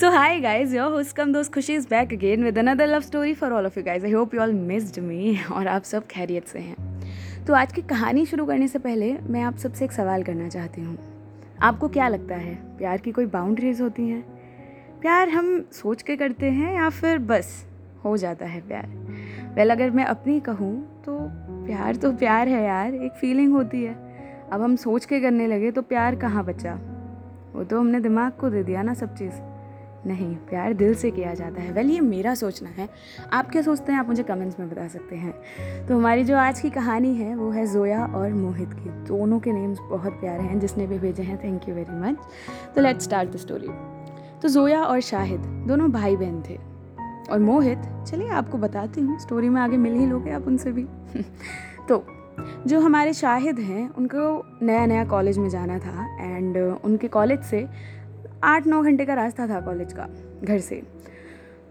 So hi guys, your host Kam Dost Khushi is back again with another love story for all of you guys. I hope you all missed me और आप सब खैरियत से हैं। तो आज की कहानी शुरू करने से पहले मैं आप सबसे एक सवाल करना चाहती हूँ। आपको क्या लगता है प्यार की कोई बाउंड्रीज होती हैं? प्यार हम सोच के करते हैं या फिर बस हो जाता है प्यार? वेल अगर मैं अपनी कहूँ तो प्यार तो प्यार है यार एक फीलिंग होती है। अब हम सोच के करने लगे तो प्यार कहाँ बचा? वो तो हमने दिमाग को दे दिया ना सब चीज़। नहीं, प्यार दिल से किया जाता है। वेल ये मेरा सोचना है। आप क्या सोचते हैं? आप मुझे कमेंट्स में बता सकते हैं। तो हमारी जो आज की कहानी है, वो है जोया और मोहित की। दोनों के नेम्स बहुत प्यारे हैं, जिसने भी भेजे हैं। थैंक यू वेरी मच तो लेट्स स्टार्ट द स्टोरी तो जोया और शाहिद दोनों भाई बहन थे। और मोहित, चलिए आपको बताती हूँ स्टोरी में आगे मिल ही लोगे आप उनसे भी। तो जो हमारे शाहिद हैं, उनको नया नया कॉलेज में जाना था। एंड उनके कॉलेज से आठ नौ घंटे का रास्ता था कॉलेज का, घर से।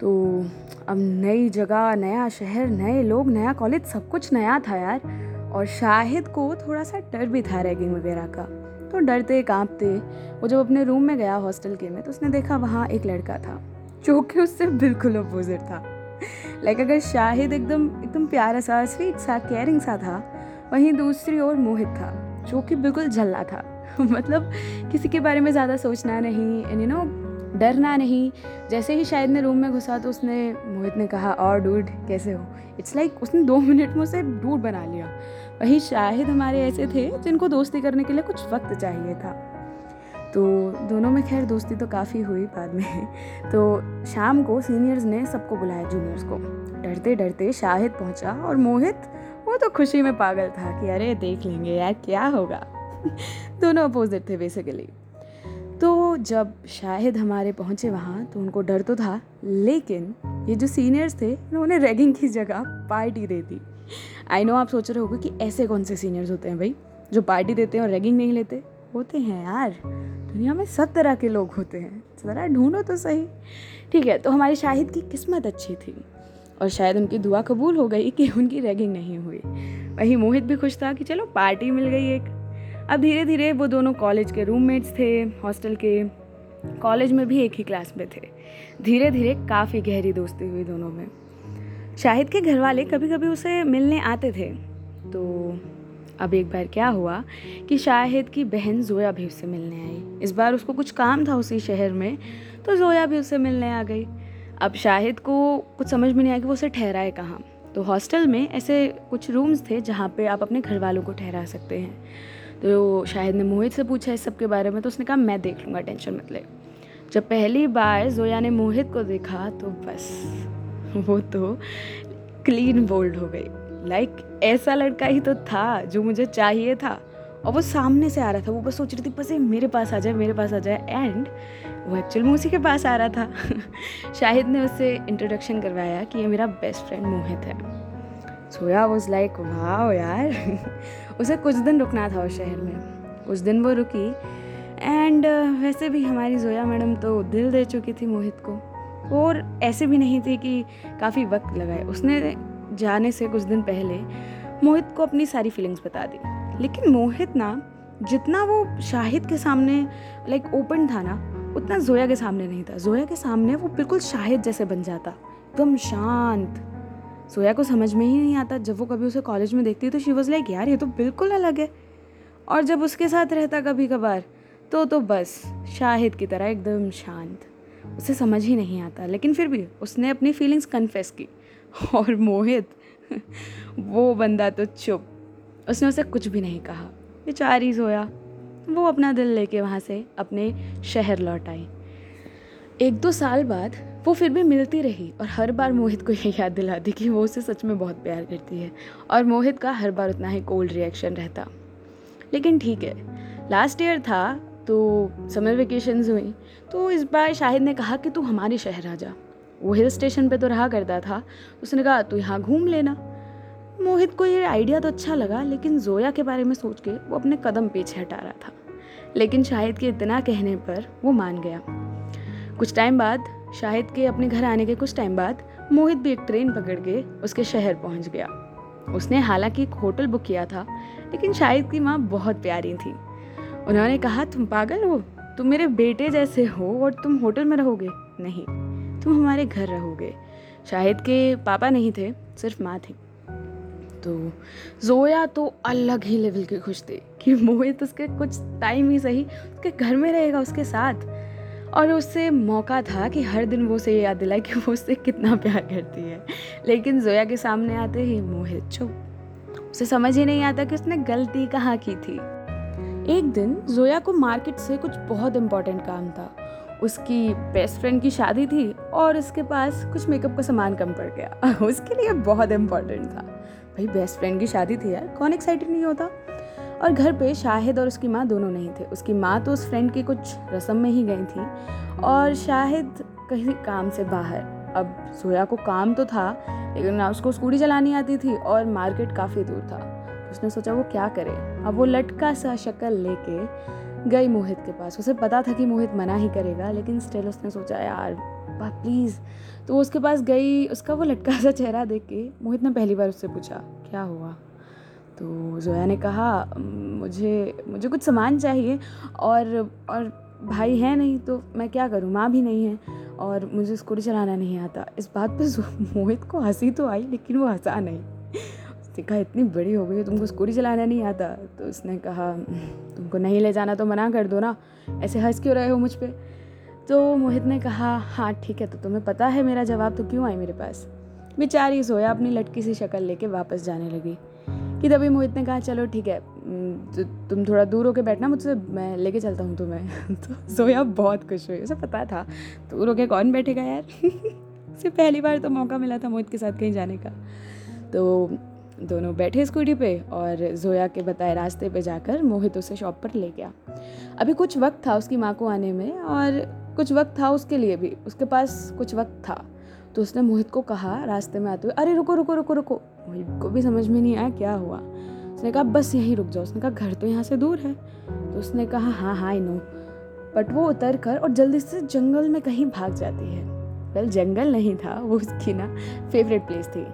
तो अब नई जगह, नया शहर, नए लोग, नया कॉलेज, सब कुछ नया था यार। और शाहिद को थोड़ा सा डर भी था रैगिंग वगैरह का। तो डरते, कांपते। वो जब अपने रूम में गया हॉस्टल के में तो उसने देखा वहाँ एक लड़का था, जो कि उससे बिल्कुल अपोजिट था। लाइक अगर शाहिद एकदम एकदम प्यारा सा स्वीट सा केयरिंग सा था, वहीं दूसरी ओर मोहित था, जो कि बिल्कुल झल्ला था। मतलब किसी के बारे में ज़्यादा सोचना नहीं एंड यू नो डरना नहीं। जैसे ही शायद ने रूम में घुसा तो उसने मोहित ने कहा और डूड कैसे हो? इट्स लाइक like, उसने दो मिनट में उसे डूड बना लिया। वही शाहिद हमारे ऐसे थे जिनको दोस्ती करने के लिए कुछ वक्त चाहिए था। तो दोनों में खैर दोस्ती तो काफ़ी हुई बाद में। तो शाम को सीनियर्स ने सबको बुलाया जूनियर्स को। डरते डरते शाहिद पहुँचा और मोहित वो तो खुशी में पागल था कि अरे देख लेंगे यार क्या होगा? दोनों अपोजिट थे बेसिकली तो जब शाहिद हमारे पहुँचे वहाँ तो उनको डर तो था, लेकिन ये जो सीनियर्स थे उन्होंने रैगिंग की जगह party they the. I know आप सोच रहे होगे कि ऐसे कौन से सीनियर्स होते हैं भाई, जो पार्टी देते हैं और रैगिंग नहीं लेते? होते हैं यार. दुनिया में सब तरह के लोग होते हैं. ज़रा ढूंढो तो सही. ठीक है तो हमारी शाहिद की किस्मत अच्छी थी और शायद उनकी दुआ कबूल हो गई कि उनकी रैगिंग नहीं हुई. वहीं मोहित भी खुश था कि चलो पार्टी मिल गई एक. अब धीरे धीरे वो दोनों कॉलेज के रूममेट्स थे, हॉस्टल के कॉलेज में भी एक ही क्लास में थे। धीरे धीरे काफ़ी गहरी दोस्ती हुई दोनों में। शाहिद के घर वाले कभी कभी उसे मिलने आते थे। तो अब एक बार क्या हुआ कि शाहिद की बहन जोया भी उससे मिलने आई। इस बार उसको कुछ काम था उसी शहर में तो जोया भी उससे मिलने आ गई। अब शाहिद को कुछ समझ में नहीं आया कि वो उसे ठहराए कहाँ। तो हॉस्टल में ऐसे कुछ रूम्स थे जहाँ पे आप अपने घर वालों को ठहरा सकते हैं। तो शाहिद ने मोहित से पूछा इस सब के बारे में तो उसने कहा, मैं देख लूँगा, टेंशन मत ले। जब पहली बार जोया ने मोहित को देखा तो बस, वो तो क्लीन बोल्ड हो गई। लाइक ऐसा लड़का ही तो था जो मुझे चाहिए था, और वो सामने से आ रहा था। वो बस सोच रही थी, बस ये मेरे पास आ जाए, मेरे पास आ जाए। एंड वो एक्चुअल में उसी के पास आ रहा था। शाहिद ने उससे इंट्रोडक्शन करवाया कि ये मेरा बेस्ट फ्रेंड मोहित है। सोया वॉज़ लाइक वाह यार! उसे कुछ दिन रुकना था उस शहर में। कुछ दिन वो रुकी एंड uh, वैसे भी हमारी जोया मैडम तो दिल दे चुकी थी मोहित को। और ऐसे भी नहीं थी कि काफ़ी वक्त लगाए। उसने जाने से कुछ दिन पहले मोहित को अपनी सारी फीलिंग्स बता दी। लेकिन मोहित ना जितना वो शाहिद के सामने लाइक ओपन था ना उतना जोया के सामने नहीं था। जोया के सामने वो बिल्कुल शाहिद जैसे बन जाता। एकदम शांत। सोया को समझ में ही नहीं आता। जब वो कभी उसे कॉलेज में देखती है तो शी वॉज़ लाइक यार, ये तो बिल्कुल अलग है। और जब उसके साथ रहता कभी कभार तो तो बस, शाहिद की तरह एकदम शांत। उसे समझ ही नहीं आता, लेकिन फिर भी उसने अपनी फीलिंग्स कन्फेस की। और मोहित, वो बंदा तो चुप। उसने उसे कुछ भी नहीं कहा। बेचारी सोया, वो अपना दिल लेके वहाँ से अपने शहर लौट आई। एक दो साल बाद वो फिर भी मिलती रही और हर बार मोहित को ये याद दिलाती कि वो उसे सच में बहुत प्यार करती है और मोहित का हर बार उतना ही कोल्ड रिएक्शन रहता। लेकिन ठीक है लास्ट ईयर था तो समर वेकेशंस हुई तो इस बार शाहिद ने कहा कि तू हमारे शहर आ जा। वो हिल स्टेशन पे तो रहा करता था, उसने कहा, तू यहाँ घूम लेना। मोहित को ये आइडिया तो अच्छा लगा, लेकिन जोया के बारे में सोच के वो अपने कदम पीछे हटा रहा था। लेकिन शाहिद के इतना कहने पर वो मान गया। कुछ टाइम बाद शाहिद के अपने घर आने के कुछ टाइम बाद, मोहित भी एक ट्रेन पकड़ के उसके शहर पहुँच गया। उसने हालाँकि एक होटल बुक किया था, लेकिन शाहिद की माँ बहुत प्यारी थी। उन्होंने कहा, तुम पागल हो? तुम मेरे बेटे जैसे हो और तुम होटल में रहोगे? नहीं, तुम हमारे घर रहोगे। शाहिद के पापा नहीं थे, सिर्फ़ माँ थी। तो जोया तो अलग ही लेवल की खुश थी कि मोहित उसके कुछ टाइम ही सही उसके घर में रहेगा, उसके साथ। और उससे मौका था कि हर दिन वो उसे याद दिलाए कि वो उससे कितना प्यार करती है। लेकिन जोया के सामने आते ही मोहित चुप। उसे समझ ही नहीं आता कि उसने गलती कहाँ की थी। एक दिन जोया को मार्केट से कुछ बहुत इम्पोर्टेंट काम था। उसकी बेस्ट फ्रेंड की शादी थी और उसके पास कुछ मेकअप का सामान कम पड़ गया। उसके लिए बहुत इम्पोर्टेंट था। भाई, बेस्ट फ्रेंड की शादी थी यार, कौन एक्साइटेड नहीं होता? और घर पे शाहिद और उसकी माँ दोनों नहीं थे। उसकी माँ तो उस फ्रेंड की कुछ रस्म में ही गई थी और शाहिद कहीं काम से बाहर। अब सोया को काम तो था, लेकिन ना उसको स्कूटी चलानी आती थी और मार्केट काफ़ी दूर था। उसने सोचा वो क्या करे। अब वो लटका सा शक्ल लेके गई मोहित के पास। उसे पता था कि मोहित मना ही करेगा, लेकिन स्टिल उसने सोचा, यार प्लीज़ तो उसके पास गई, उसका वो लटका सा चेहरा देख के मोहित ने पहली बार उससे पूछा, क्या हुआ? तो जोया ने कहा, मुझे मुझे कुछ सामान चाहिए और और भाई है नहीं तो मैं क्या करूँ? माँ भी नहीं है और मुझे स्कूटी चलाना नहीं आता। इस बात पर मोहित को हँसी तो आई लेकिन वो हंसा नहीं। उसने कहा, इतनी बड़ी हो गई है, तुमको स्कूटी चलाना नहीं आता? तो उसने कहा, तुमको नहीं ले जाना तो मना कर दो ना, ऐसे हंस क्यों रहे हो मुझ पर तो मोहित ने कहा हाँ ठीक है तो तुम्हें पता है मेरा जवाब तो क्यों आई मेरे पास? बेचारी सोया अपनी लटकी सी शक्ल लेके वापस जाने लगी। कि तभी मोहित ने कहा, चलो ठीक है तुम थोड़ा दूर होके बैठना मुझसे, मैं लेके चलता हूँ तुम्हें। तो सोया बहुत खुश हुई, उसे पता था, दूर होके कौन बैठेगा यार? उसे पहली बार तो मौका मिला था मोहित के साथ कहीं जाने का। तो दोनों बैठे स्कूटी पे और जोया के बताए रास्ते पे जाकर मोहित उसे शॉप पर ले गया। अभी कुछ वक्त था उसकी माँ को आने में और कुछ वक्त था उसके लिए भी, उसके पास कुछ वक्त था। तो उसने मोहित को कहा, रास्ते में आते हुए, अरे, रुको रुको रुको रुको। मोहित को भी समझ में नहीं आया क्या हुआ। उसने कहा, बस यहीं रुक जाओ। उसने कहा, घर तो यहाँ से दूर है। तो उसने कहा हाँ हाँ आई नो बट वो उतर कर और जल्दी से जंगल में कहीं भाग जाती है। वेल जंगल नहीं था, वो उसकी ना फेवरेट प्लेस थी।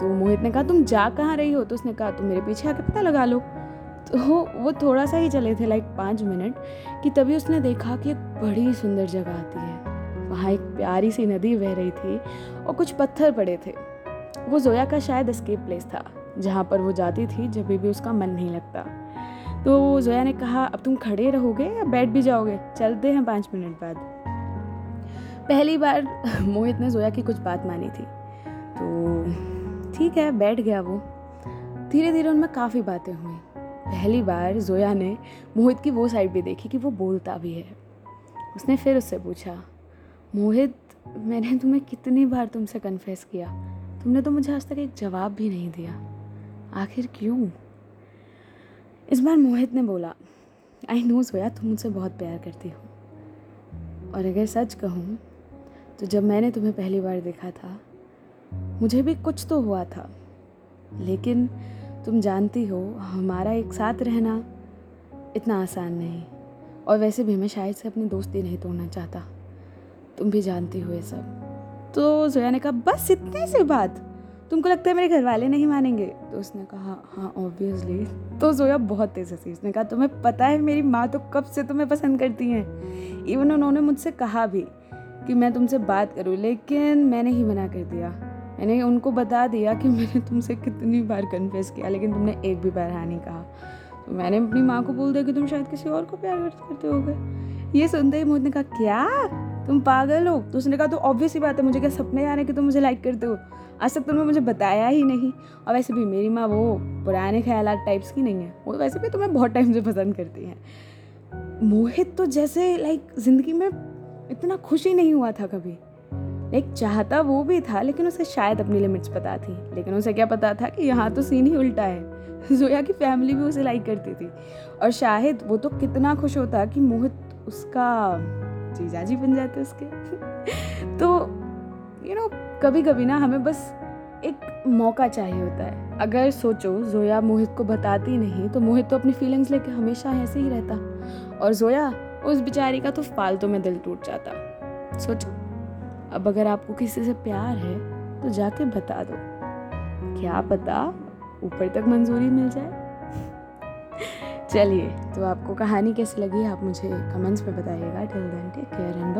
तो मोहित ने कहा, तुम जा कहाँ रही हो? तो उसने कहा, तुम मेरे पीछे आके पता लगा लो। तो वो थोड़ा सा ही चले थे लाइक पाँच मिनट, कि तभी उसने देखा कि एक बड़ी सुंदर जगह आती है। वहाँ एक प्यारी सी नदी बह रही थी और कुछ पत्थर पड़े थे। वो जोया का शायद स्केप प्लेस था, जहाँ पर वो जाती थी जब भी उसका मन नहीं लगता। तो जोया ने कहा, अब तुम खड़े रहोगे या बैठ भी जाओगे? चलते हैं पाँच मिनट बाद। पहली बार मोहित ने जोया की कुछ बात मानी थी। तो ठीक है, बैठ गया वो। धीरे धीरे उनमें काफ़ी बातें हुई। पहली बार जोया ने मोहित की वो साइड भी देखी कि वो बोलता भी है। उसने फिर उससे पूछा मोहित, मैंने तुम्हें कितनी बार तुमसे कन्फेस किया। तुमने तो मुझे आज तक एक जवाब भी नहीं दिया। आखिर क्यों? इस बार मोहित ने बोला आई नो सोया, तुम मुझसे बहुत प्यार करती हो। और अगर सच कहूँ तो जब मैंने तुम्हें पहली बार देखा था, मुझे भी कुछ तो हुआ था। लेकिन तुम जानती हो, हमारा एक साथ रहना इतना आसान नहीं, और वैसे भी मैं शायद से अपनी दोस्ती नहीं तोड़ना चाहता। तुम भी जानती हो ये सब। तो जोया ने कहा, बस इतनी सी बात। तुमको लगता है मेरे घर वाले नहीं मानेंगे? तो उसने कहा हाँ ऑब्वियसली तो जोया बहुत तेज हँसी। उसने कहा, तुम्हें पता है मेरी माँ तो कब से तुम्हें पसंद करती हैं? इवन उन्होंने मुझसे कहा भी कि मैं तुमसे बात करूँ, लेकिन मैंने ही मना कर दिया। मैंने उनको बता दिया कि मैंने तुमसे कितनी बार कन्फेस किया, लेकिन तुमने एक भी बार हाँ नहीं कहा। तो मैंने अपनी माँ को बोल दिया कि तुम शायद किसी और को प्यार करते हो ये सुनते ही मोहित ने कहा, क्या? तुम पागल हो। तो उसने कहा तो ऑब्वियस ही बात है, मुझे क्या सपने आ रहे कि तुम मुझे लाइक करते हो? आज तक तुमने मुझे बताया ही नहीं। और वैसे भी मेरी माँ वो पुराने ख्याल टाइप्स की नहीं है। वो वैसे भी तुम्हें बहुत टाइम से पसंद करती हैं। मोहित तो जैसे लाइक ज़िंदगी में इतना खुश ही नहीं हुआ था कभी। लाइक चाहता वो भी था, लेकिन उसे शायद अपनी लिमिट्स पता थी। लेकिन उसे क्या पता था कि यहाँ तो सीन ही उल्टा है। जोया की फैमिली भी उसे लाइक करती थी। और शायद वो तो कितना खुश होता कि मोहित उसका जीजा जी बन जाते उसके। तो यू नो कभी कभी ना हमें बस एक मौका चाहिए होता है। अगर सोचो, जोया मोहित को बताती नहीं तो मोहित तो अपनी फीलिंग्स लेके हमेशा ऐसे ही रहता। और जोया, उस बेचारी का तो फालतू में दिल टूट जाता। सोचो, अब अगर आपको किसी से प्यार है तो जाके बता दो। क्या पता, ऊपर तक मंजूरी मिल जाए। चलिए तो आपको कहानी कैसी लगी आप मुझे कमेंट्स में बताइएगा। Till then take care and